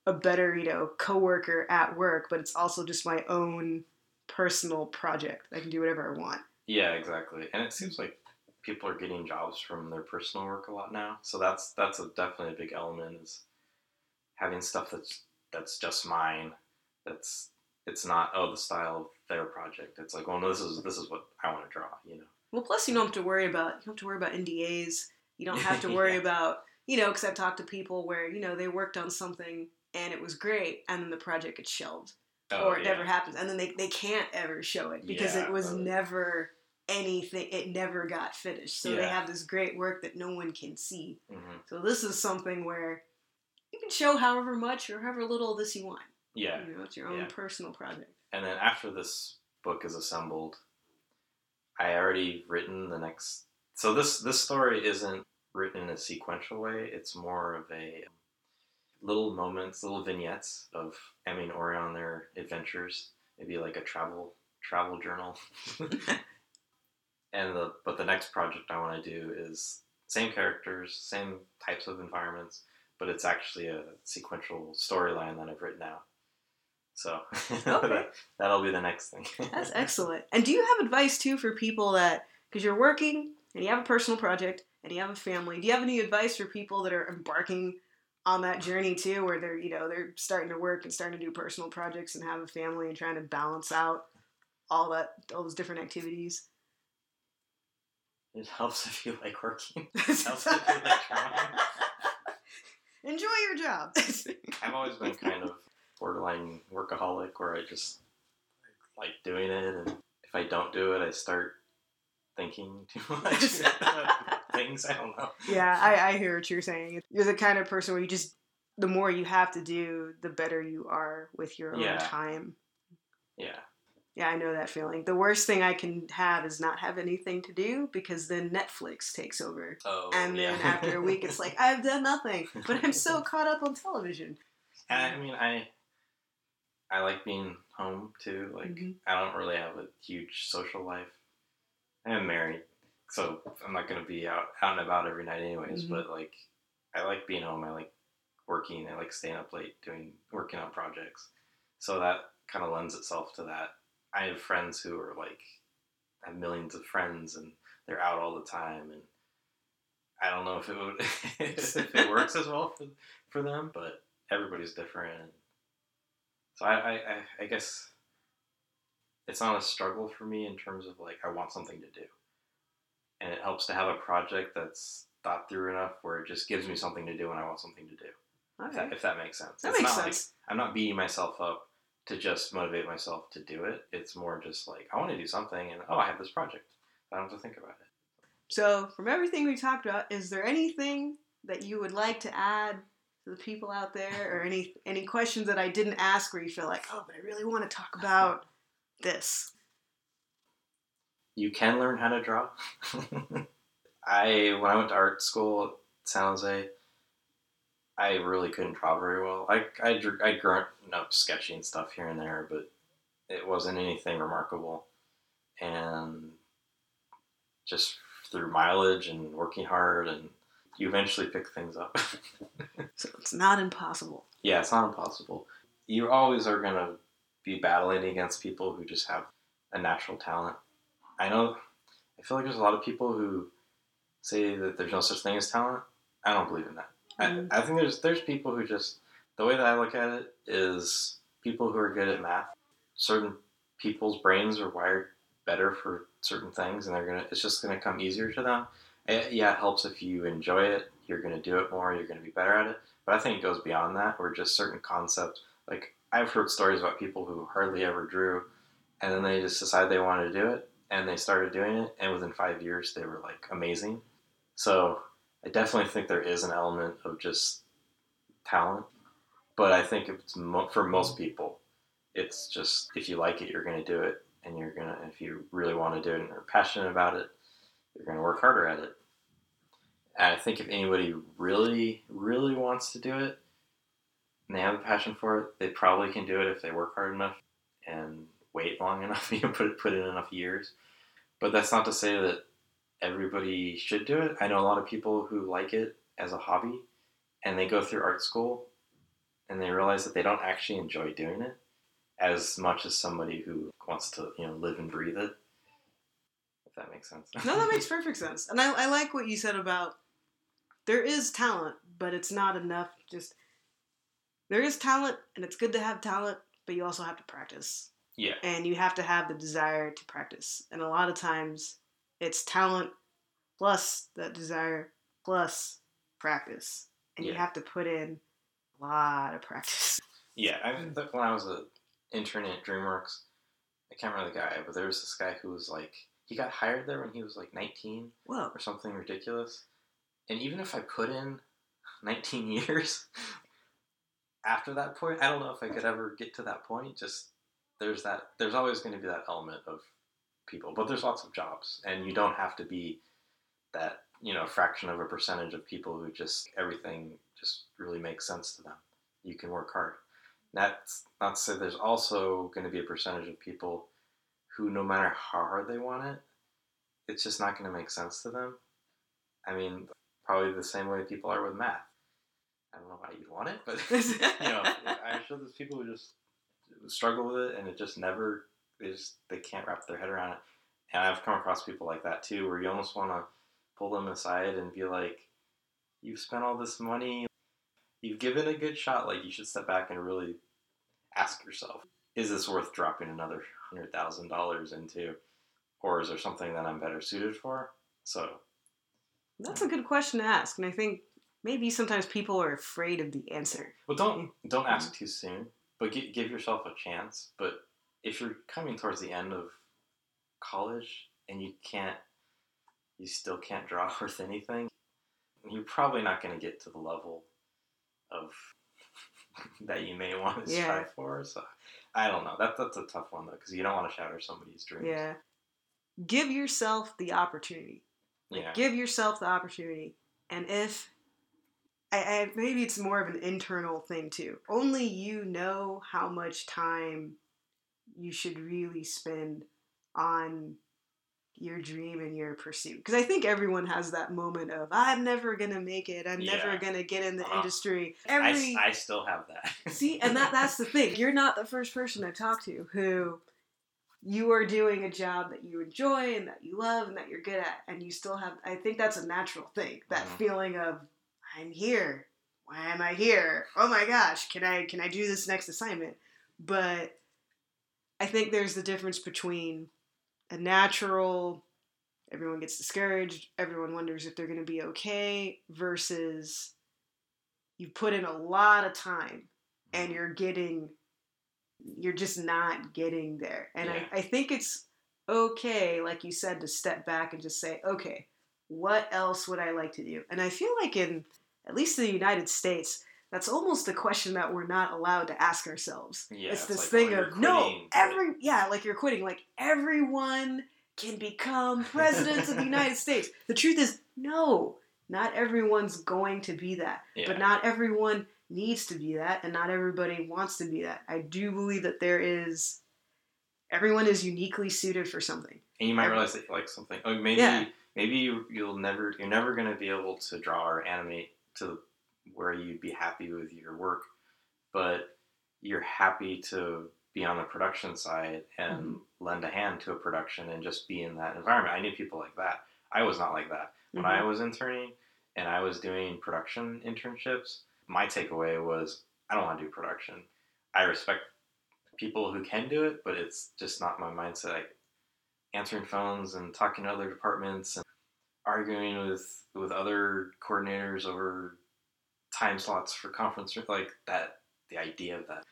a better, you know, coworker at work, but it's also just my own personal project. I can do whatever I want. yeah, exactly. And it seems like people are getting jobs from their personal work a lot now. So that's that's a, definitely a big element is having stuff that's that's just mine. That's it's not oh the style of their project. It's like well no this is this is what I want to draw. You know. Well, plus you don't have to worry about you don't have to worry about NDAs. You don't have to worry Yeah. about you know because I've talked to people where you know they worked on something and it was great, and then the project gets shelved Oh, or it yeah. never happens, and then they they can't ever show it because Yeah, it was never anything. It never got finished. So they have this great work that no one can see. Mhm. So this is something where you can show however much or however little of this you want. Yeah. You know, it's your own Yeah. personal project. and then after this book is assembled, I already written the next. So this this story isn't written in a sequential way. It's more of a little moments, little vignettes of Emmy and Ori on their adventures. Maybe like a travel travel journal. and the but the next project I want to do is same characters, same types of environments, but it's actually a sequential storyline that I've written out. So Okay. that'll be the next thing. That's excellent. And do you have advice too for people that because you're working and you have a personal project and you have a family? Do you have any advice for people that are embarking on that journey too, where they're you know they're starting to work and starting to do personal projects and have a family and trying to balance out all that all those different activities? It helps if you like working. It helps if you like drawing. Enjoy your job. I've always been kind of borderline workaholic, where I just like doing it, and if I don't do it, I start thinking too much things. I don't know. yeah, I, I hear what you're saying. You're the kind of person where you just the more you have to do, the better you are with your own Yeah. time. Yeah, Yeah, I know that feeling. The worst thing I can have is not have anything to do because then Netflix takes over. Oh, And then yeah. after a week, it's like, I've done nothing, but I'm so caught up on television. And I mean, I I like being home too. Like Mhm. I don't really have a huge social life. I'm married, so I'm not gonna be out out and about every night, anyways. Mhm. But like, I like being home. I like working. I like staying up late doing working on projects. So that kind of lends itself to that. I have friends who are like have millions of friends and they're out all the time and I don't know if it would if it works as well for for them, but everybody's different. So I, I, I guess it's not a struggle for me in terms of like I want something to do. And it helps to have a project that's thought through enough where it just gives me something to do when I want something to do. If, Okay. that, if that makes sense. That It's makes not like- sense. I'm not beating myself up to just motivate myself to do it. It's more just like I want to do something and oh I have this project. I don't have to think about it. So, from everything we talked about, is there anything that you would like to add to to the people out there, or any any questions that I didn't ask where you feel like, oh, but I really want to talk about this? You can learn how to draw. I when I went to art school at San Jose, I really couldn't draw very well. I I drew I up sketching stuff here and there, but it wasn't anything remarkable. And just through mileage and working hard, and you eventually pick things up. So it's not impossible. yeah, it's not impossible. You always are gonna be battling against people who just have a natural talent. I know. I feel like there's a lot of people who say that there's no such thing as talent. I don't believe in that. Mm. I, I think there's there's people who just the way that I look at it is people who are good at math. Certain people's brains are wired better for certain things, and they're gonna it's just gonna come easier to them. Eh, yeah, it helps if you enjoy it. You're gonna do it more. You're gonna be better at it. But I think it goes beyond that, where just certain concepts. Like I've heard stories about people who hardly ever drew, and then they just decide they want to do it, and they started doing it, and within five years they were like amazing. So I definitely think there is an element of just talent, but I think it's mo- for most people, it's just if you like it, you're going to do it, and you're gonna if you really want to do it and are passionate about it, you're going to work harder at it. And I think if anybody really, really wants to do it, and they have a passion for it, they probably can do it if they work hard enough and wait long enough, you know, put put in enough years. But that's not to say that everybody should do it. I know a lot of people who like it as a hobby and they go through art school and they realize that they don't actually enjoy doing it as much as somebody who wants to, you know, live and breathe it. If that makes sense. No, that makes perfect sense. And I, I like what you said about there is talent, but it's not enough. Just there is talent, and it's good to have talent, but you also have to practice. Yeah. and you have to have the desire to practice. And a lot of times it's talent plus that desire plus practice. And you have to put in a lot of practice. Yeah, I mean, when I was an intern at DreamWorks, I can't remember the guy, but there was this guy who was like, he got hired there when he was like 19 Whoa. or something ridiculous. And even if I put in 19 years after that point, I don't know if I could ever get to that point. Just there's that, there's always going to be that element of people, but there's lots of jobs, and you don't have to be that, you know, fraction of a percentage of people who just everything just really makes sense to them. You can work hard. That's not to say there's also going to be a percentage of people who, no matter how hard they want it, it's just not going to make sense to them. I mean, probably the same way people are with math. I don't know why you'd want it, but you know, I'm sure there's people who just struggle with it, and it just never they just they can't wrap their head around it. And I've come across people like that too, where you almost want to pull them aside and be like, "You've spent all this money, you've given a good shot. Like you should step back and really ask yourself, is this worth dropping another hundred thousand dollars into, or is there something that I'm better suited for?" So That's a good question to ask. And I think maybe sometimes people are afraid of the answer. Well, don't don't ask too soon, but gi- give yourself a chance. But if you're coming towards the end of college and you can't, you still can't draw worth anything, you're probably not going to get to the level of that you may want to Yeah. strive for. So I don't know. That that's a tough one though, because you don't want to shatter somebody's dreams. Yeah. Give yourself the opportunity. Yeah. Give yourself the opportunity. And if I, I maybe it's more of an internal thing too. Only you know how much time you should really spend on your dream and your pursuit. Because I think everyone has that moment of I'm never gonna make it. I'm never gonna get in the Uh-huh. industry. I, Every I still have that. See, and that that's the thing. You're not the first person I've talked to who you are doing a job that you enjoy and that you love and that you're good at and you still have I think that's a natural thing. That Mhm. feeling of I'm here. Why am I here? Oh my gosh, can I can I do this next assignment? But I think there's the difference between a natural everyone gets discouraged, everyone wonders if they're going to be okay versus you put in a lot of time and mm-hmm. you're getting you're just not getting there and Yeah. I, I think it's okay like you said to step back and just say okay what else would i like to do and i feel like in at least in the united states that's almost a question that we're not allowed to ask ourselves. Yeah, it's it's this like, thing oh, of no, every yeah, like you're quitting. Like everyone can become presidents of the United States. The truth is, no, not everyone's going to be that. Yeah. But not everyone needs to be that, and not everybody wants to be that. I do believe that there is everyone is uniquely suited for something. and you might every- realize that you like something. Oh, maybe Yeah. maybe you, you'll never you're never going to be able to draw or animate to where you'd be happy with your work, but you're happy to be on the production side and Mm-hmm. lend a hand to a production and just be in that environment. I knew people like that. I was not like that when Mhm. I was interning and I was doing production internships. My takeaway was I don't want to do production. I respect people who can do it, but it's just not my mindset. Like answering phones and talking to other departments and arguing with with other coordinators over time slots for conference like that. The idea of that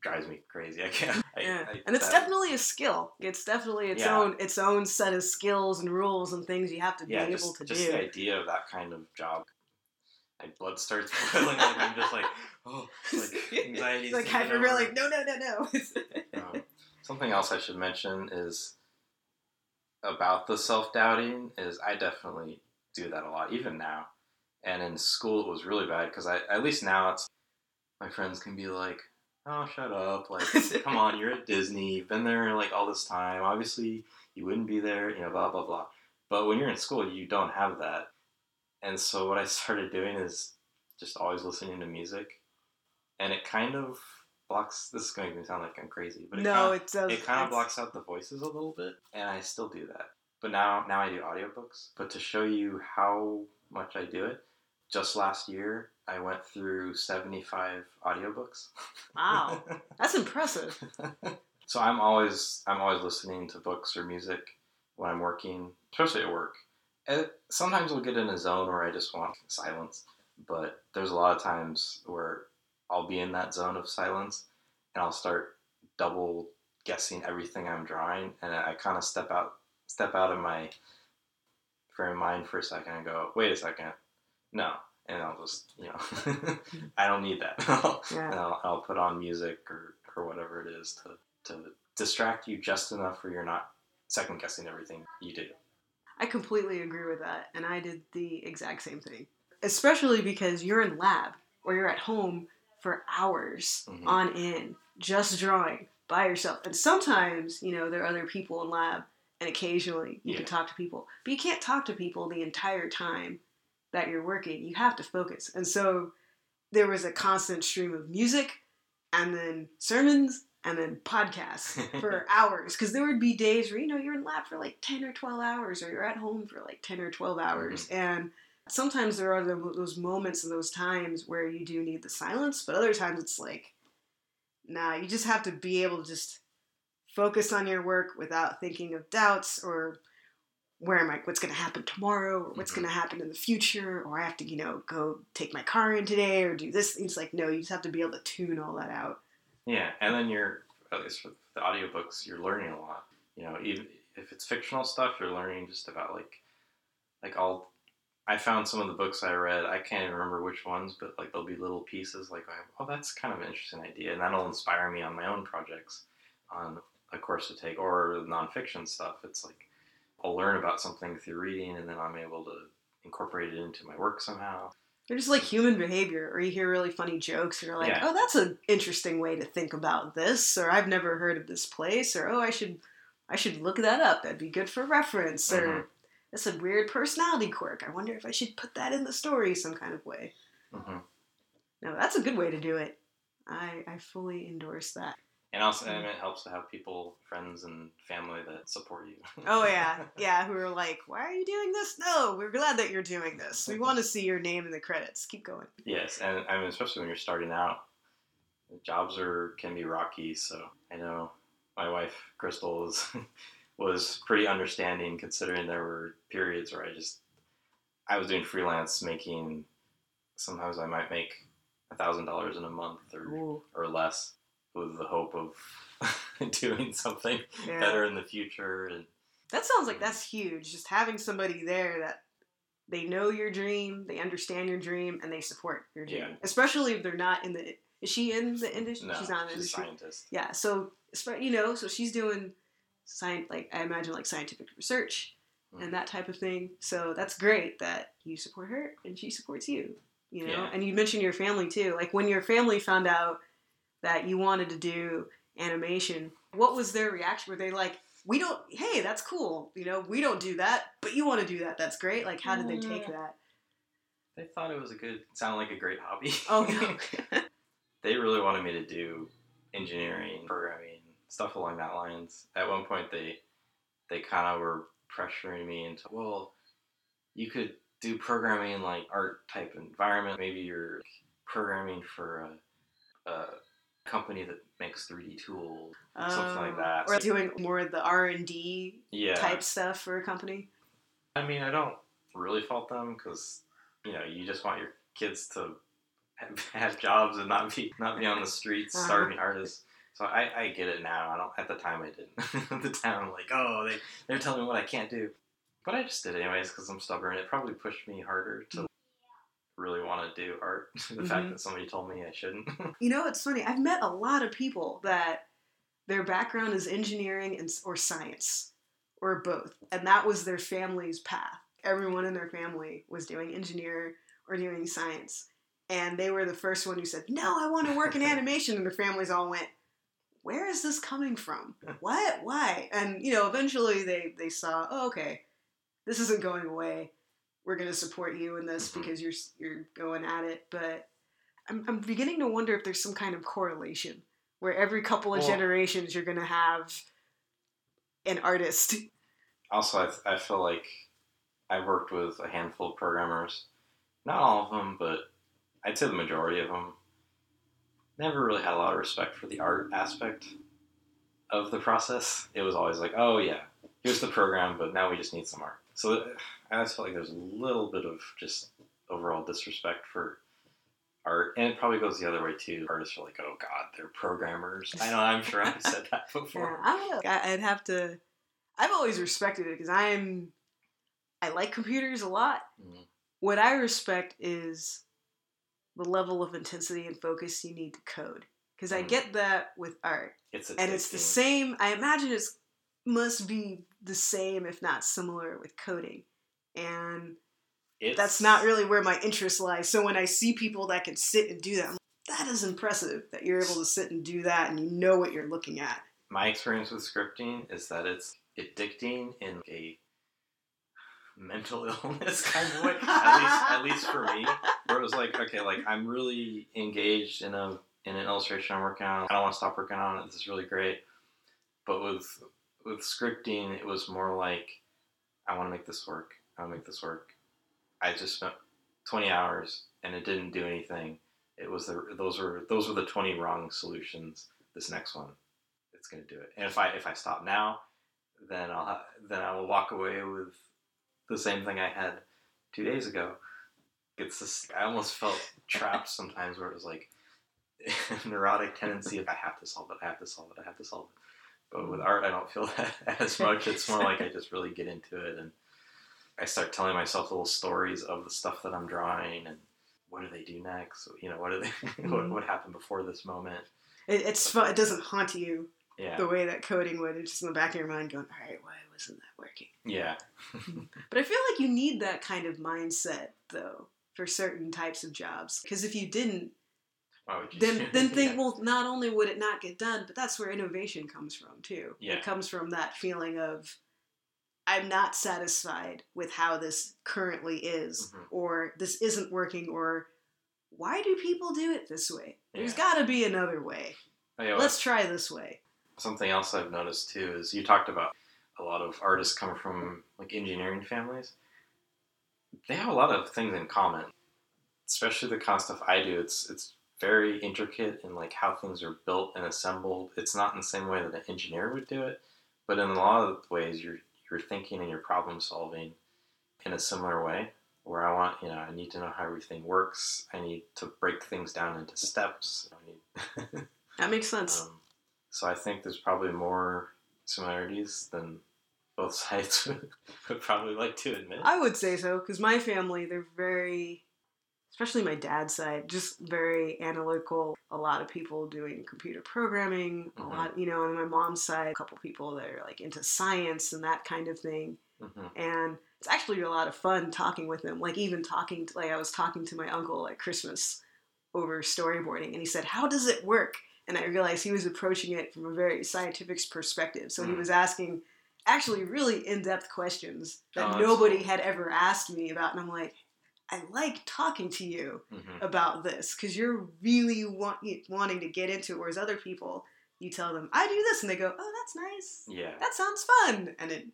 drives me crazy. I can't. I, Yeah. I- and it's that- definitely a skill. It's definitely its Yeah. own its own set of skills and rules and things you have to be yeah, able just, to just do. the idea of that kind of job. My blood starts boiling. and I'm just like, oh, like anxiety. like hyper like no no no no. Um, something else I should mention is about the self doubting is I definitely do that a lot, even now. And in school, it was really bad because I at least now it's my friends can be like, "Oh, shut up! Like, come on, you're at Disney. You've been there like all this time. Obviously, you wouldn't be there. You know, blah blah blah." But when you're in school, you don't have that. And so what I started doing is just always listening to music, and it kind of blocks. This is going to sound like I'm crazy, but it no, kinda, it does. it kind of blocks out the voices a little bit, and I still do that. But now, now I do audiobooks. But to show you how much I do it, just last year I went through 75 audiobooks. Wow, that's impressive. so I'm always I'm always listening to books or music when I'm working, especially at work. And sometimes I'll get in a zone where I just want silence, but there's a lot of times where I'll be in that zone of silence and I'll start double guessing everything I'm drawing, and I kind of step out step out of my frame of mind for a second and go, wait a second, no, and I'll just you know I don't need that. Yeah. and I'll, I'll put on music or, or whatever it is to, to distract you just enough where you're not second guessing everything you do. I completely agree with that, and I did the exact same thing. Especially because you're in lab or you're at home for hours Mhm. on end, just drawing by yourself. And sometimes, you know, there are other people in lab, and occasionally you Yeah. can talk to people, but you can't talk to people the entire time that you're working. You have to focus. And so there was a constant stream of music, and then sermons, and then podcasts for hours because there would be days where you know you're in lab for like 10 or 12 hours or you're at home for like 10 or 12 hours and sometimes there are the- those moments and those times where you do need the silence but other times it's like nah you just have to be able to just focus on your work without thinking of doubts or where am I what's going to happen tomorrow or what's Mhm. going to happen in the future or I have to you know go take my car in today or do this it's like no you just have to be able to tune all that out Yeah, and then you're, at least with the audiobooks, you're learning a lot. You know, even if it's fictional stuff, you're learning just about like, like all. I found some of the books I read. I can't even remember which ones, but like there'll be little pieces like, oh, that's kind of an interesting idea, and that'll inspire me on my own projects, on a course to take, or nonfiction stuff. It's like I'll learn about something through reading, and then I'm able to incorporate it into my work somehow. They're just like human behavior, or you hear really funny jokes, and you're like, Yeah. "Oh, that's an interesting way to think about this," or "I've never heard of this place," or "Oh, I should, I should look that up. That'd be good for reference." Mhm. Or "That's a weird personality quirk. I wonder if I should put that in the story some kind of way." hmm No, that's a good way to do it. I I fully endorse that. And also, and it helps to have people, friends, and family that support you. Oh yeah, yeah. Who are like, "Why are you doing this?" No, we're glad that you're doing this. We want to see your name in the credits. Keep going. Yes, and I mean, especially when you're starting out, jobs are can be rocky. So I know my wife Crystal was was pretty understanding, considering there were periods where I just I was doing freelance, making sometimes I might make a thousand dollars in a month or Ooh, or less, with the hope of doing something yeah. better in the future. And That sounds like mm. that's huge. Just having somebody there that they know your dream, they understand your dream, and they support your dream. Yeah. Especially if they're not in the. Is she in the industry? No, she's not in the she's a industry. scientist. Yeah. So, you know, so she's doing science, like I imagine, like scientific research Mm. and that type of thing. So that's great that you support her and she supports you. You know, Yeah. and you mentioned your family too. Like when your family found out that you wanted to do animation, what was their reaction? Were they like, "We don't. Hey, that's cool. You know, we don't do that, but you want to do that. That's great." Like, how did they take Mm. that? They thought it was a good, sounded like a great hobby. Oh no. they really wanted me to do engineering, programming, stuff along that lines. At one point, they they kind of were pressuring me into, well, you could do programming in like art type environment. Maybe you're programming for a, a company that makes 3D tools, something like Um, that. Or doing more of the R and D yeah. type stuff for a company. I mean, I don't really fault them because you know you just want your kids to have, have jobs and not be not be on the streets Uh-huh. starving artists. So I, I get it now. I don't. At the time, I didn't. at the time, I'm like, oh, they they're telling me what I can't do, but I just did anyways because I'm stubborn. It probably pushed me harder to really want to do art. the fact Mhm. that somebody told me I shouldn't. You know, it's funny. I've met a lot of people that their background is engineering and, or science or both, and that was their family's path. Everyone in their family was doing engineer or doing science, and they were the first one who said, "No, I want to work in animation," and their families all went. Where is this coming from? What? Why? And you know, eventually they they saw, oh, okay, this isn't going away. We're going to support you in this Mhm. because you're you're going at it. But I'm, I'm beginning to wonder if there's some kind of correlation where every couple of Well- generations you're going to have an artist. also, I, I feel like I worked with a handful of programmers. Not all of them, but I'd say the majority of them. Never really had a lot of respect for the art aspect of the process. It was always like, oh yeah, here's the program, but now we just need some art. So I always felt like there's a little bit of just overall disrespect for art, and it probably goes the other way too. Artists are like, oh god, they're programmers. I know, I'm sure I've said that before. Know. I- I'd have to. I've always respected it because I'm. I like computers a lot. Mhm. What I respect is the level of intensity and focus you need to code. Because I Mhm. get that with art. It's and it's the same i imagine it must be the same if not similar with coding and It's, that's not really where my interest lies so when i see people that can sit and do that I'm like, that is impressive that you're able to sit and do that and you know what you're looking at my experience with scripting is that it's addicting in a mental illness kind of way. at least, at least for me, where it was like, okay, like I'm really engaged in a in an illustration I'm working on. I don't want to stop working on it. This is really great. But with with scripting, it was more like, I want to make this work. I want to make this work. I just spent 20 hours and it didn't do anything. It was the those were those were the 20 wrong solutions. This next one, it's gonna do it. And if I if I stop now, then I'll then I will walk away with the same thing I had two days ago. It's this. I almost felt trapped sometimes, where it was like neurotic tendency of I have to solve it, I have to solve it, I have to solve it. But with art, I don't feel that as much. It's more like I just really get into it and I start telling myself little stories of the stuff that I'm drawing and what do they do next? You know, what do they? what, Mhm. what happened before this moment? it, it's fun it doesn't haunt you Yeah, the way that coding would it's just in the back of your mind going all right why wasn't that working yeah, But I feel like you need that kind of mindset though for certain types of jobs. Because if you didn't, you? then then think, Yeah. well, not only would it not get done, but that's where innovation comes from too. Yeah. It comes from that feeling of I'm not satisfied with how this currently is, Mhm. or this isn't working, or why do people do it this way? There's got to be another way. Oh, yeah, well, Let's try this way. Something else I've noticed too is you talked about a lot of artists come from like engineering families. They have a lot of things in common, especially the kind of stuff I do. It's it's very intricate in like how things are built and assembled. It's not in the same way that an engineer would do it, but in a lot of ways, you're you're thinking and you're problem solving in a similar way. Where I want, you know, I need to know how everything works. I need to break things down into steps. I need That makes sense. um, so I think there's probably more similarities than both sides would probably like to admit. I would say so because my family, they're very, especially my dad's side, just very analytical. A lot of people doing computer programming, Mhm. a lot, you know, on my mom's side, a couple people that are like into science and that kind of thing. hmm And it's actually a lot of fun talking with them. Like even talking, to, like I was talking to my uncle at Christmas over storyboarding, and he said, "How does it work?" And I realized he was approaching it from a very scientific perspective. So he Mm. was asking actually really in-depth questions Oh, that that's nobody cool. had ever asked me about, and I'm like, I like talking to you hmm about this because you're really want, wanting to get into it, whereas other people, you tell them, I do this, and they go, oh, that's nice. Yeah. That sounds fun. And it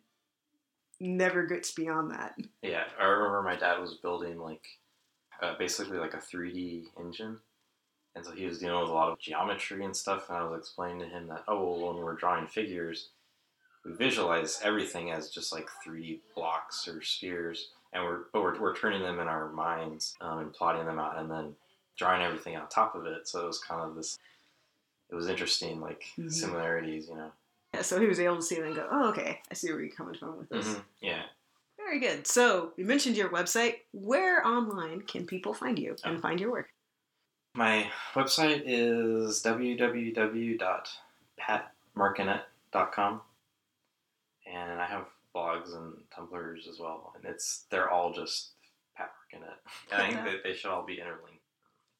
never gets beyond that. Yeah, I remember my dad was building like uh, basically like a 3D engine, and so he was dealing with a lot of geometry and stuff. And I was explaining to him that oh, well, when we're drawing figures, we visualize everything as just like 3D blocks or spheres, and we're but we're, we're turning them in our minds um, and plotting them out, and then drawing everything on top of it. So it was kind of this. It was interesting, like Mhm. similarities, you know. Yeah, so he was able to see it and go, oh, okay, I see where you're coming from with this. Mhm, Yeah. Very good. So you mentioned your website. Where online can people find you and Oh. find your work? My website is www.patmarconett.com, and I have blogs and Tumblrs as well, and it's they're all just Pat Marconett, and I think that they should all be interlinked.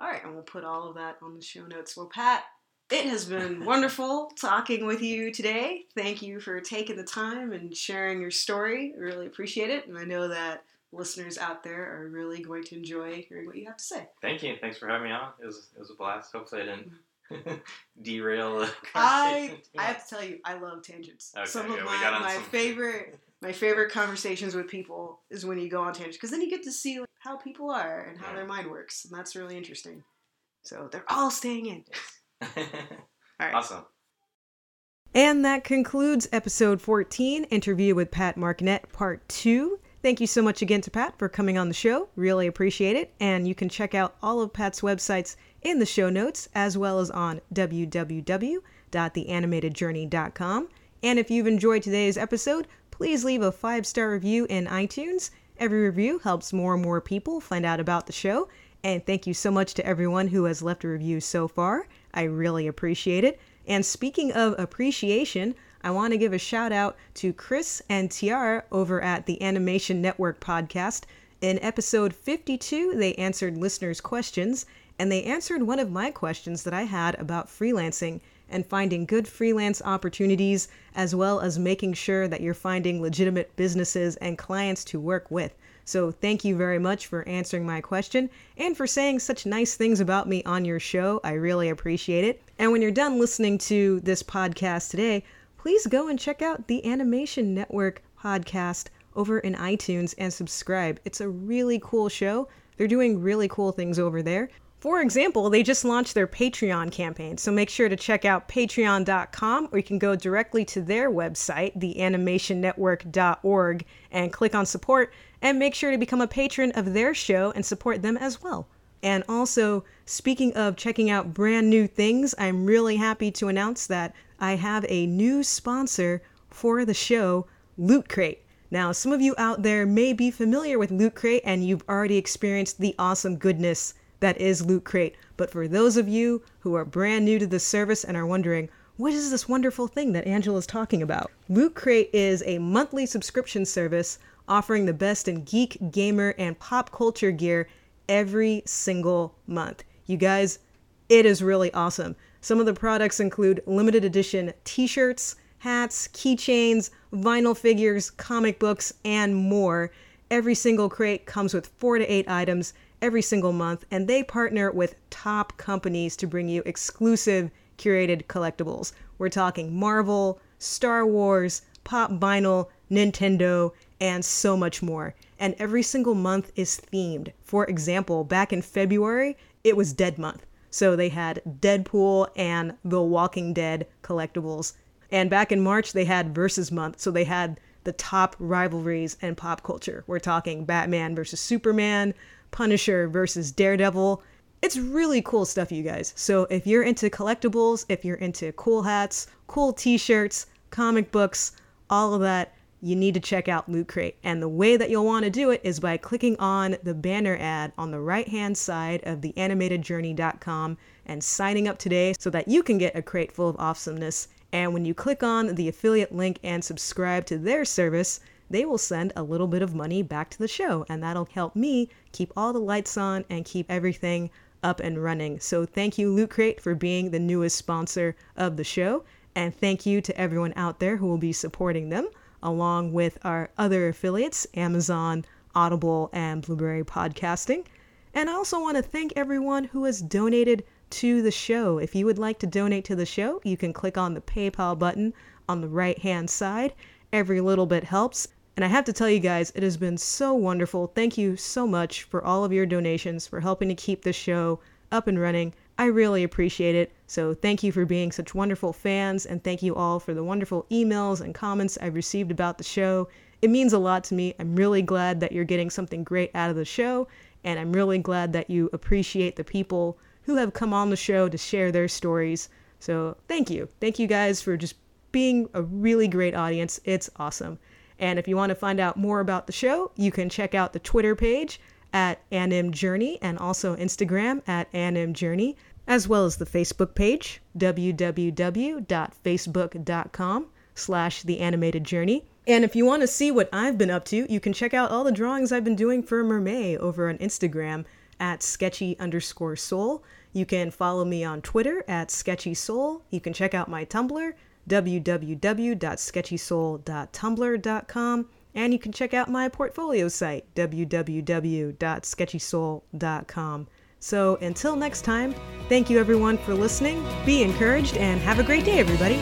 All right, and we'll put all of that on the show notes. Well, Pat, it has been wonderful talking with you today. Thank you for taking the time and sharing your story. I really appreciate it, and I know that listeners out there are really going to enjoy hearing what you have to say. Thank you, thanks for having me on. It was it was a blast. Hopefully, I didn't mm-hmm. derail the I conversation too I have to tell you, I love tangents. Okay, some of yeah, we my, got on my some- favorite my favorite conversations with people is when you go on tangents because then you get to see like, how people are and how Yeah. their mind works, and that's really interesting. So they're all staying in. All right. awesome. And that concludes episode 14, interview with Pat Marconett, part two. Thank you so much again to Pat for coming on the show. Really appreciate it. And you can check out all of Pat's websites in the show notes, as well as on www.theanimatedjourney.com. And if you've enjoyed today's episode, please leave a five star review in iTunes. Every review helps more and more people find out about the show. And thank you so much to everyone who has left a review so far. I really appreciate it. And speaking of appreciation, I want to give a shout out to Chris and Tiara over at the Animation Network podcast. In episode 52, they answered listeners' questions, and they answered one of my questions that I had about freelancing and finding good freelance opportunities, as well as making sure that you're finding legitimate businesses and clients to work with. So, thank you very much for answering my question and for saying such nice things about me on your show. I really appreciate it. And when you're done listening to this podcast today, please go and check out the Animation Network podcast over in iTunes and subscribe. It's a really cool show. They're doing really cool things over there. For example, they just launched their Patreon campaign, so make sure to check out patreon.com or you can go directly to their website, theanimationnetwork.org, and click on support and make sure to become a patron of their show and support them as well. And also, speaking of checking out brand new things, I'm really happy to announce that I have a new sponsor for the show, Loot Crate. Now, some of you out there may be familiar with Loot Crate and you've already experienced the awesome goodness that is Loot Crate. But for those of you who are brand new to the service and are wondering, what is this wonderful thing that Angela is talking about? Loot Crate is a monthly subscription service offering the best in geek, gamer, and pop culture gear every single month. You guys, it is really awesome. Some of the products include limited edition t shirts, hats, keychains, vinyl figures, comic books, and more. Every single crate comes with four to eight items every single month, and they partner with top companies to bring you exclusive curated collectibles. We're talking Marvel, Star Wars, Pop Vinyl, Nintendo, and so much more. And every single month is themed. For example, back in February, it was Dead Month. So they had Deadpool and The Walking Dead collectibles. And back in March, they had Versus Month. So they had the top rivalries in pop culture. We're talking Batman versus Superman, Punisher versus Daredevil. It's really cool stuff, you guys. So if you're into collectibles, if you're into cool hats, cool t shirts, comic books, all of that, you need to check out Loot Crate. And the way that you'll want to do it is by clicking on the banner ad on the right hand side of the animatedjourney.com and signing up today so that you can get a crate full of awesomeness. And when you click on the affiliate link and subscribe to their service, they will send a little bit of money back to the show, and that'll help me keep all the lights on and keep everything up and running. So thank you, Loot Crate, for being the newest sponsor of the show, and thank you to everyone out there who will be supporting them, along with our other affiliates, Amazon, Audible, and Blubrry Podcasting. And I also want to thank everyone who has donated to the show. If you would like to donate to the show, you can click on the PayPal button on the right hand side. Every little bit helps. And I have to tell you guys, it has been so wonderful. Thank you so much for all of your donations, for helping to keep the show up and running. I really appreciate it. So thank you for being such wonderful fans, and thank you all for the wonderful emails and comments I've received about the show. It means a lot to me. I'm really glad that you're getting something great out of the show, and I'm really glad that you appreciate the people who have come on the show to share their stories. So thank you. Thank you guys for just being a really great audience. It's awesome. And if you want to find out more about the show, you can check out the Twitter page at Anim Journey and also Instagram at Anim Journey, as well as the Facebook page, www.facebook.com slash the animated journey. And if you want to see what I've been up to, you can check out all the drawings I've been doing for Mermaid over on Instagram at sketchy underscore soul. You can follow me on Twitter at sketchy soul. You can check out my Tumblr, www.sketchysoul.tumblr.com, and you can check out my portfolio site, www.sketchysoul.com. So until next time, thank you everyone for listening, be encouraged, and have a great day, everybody.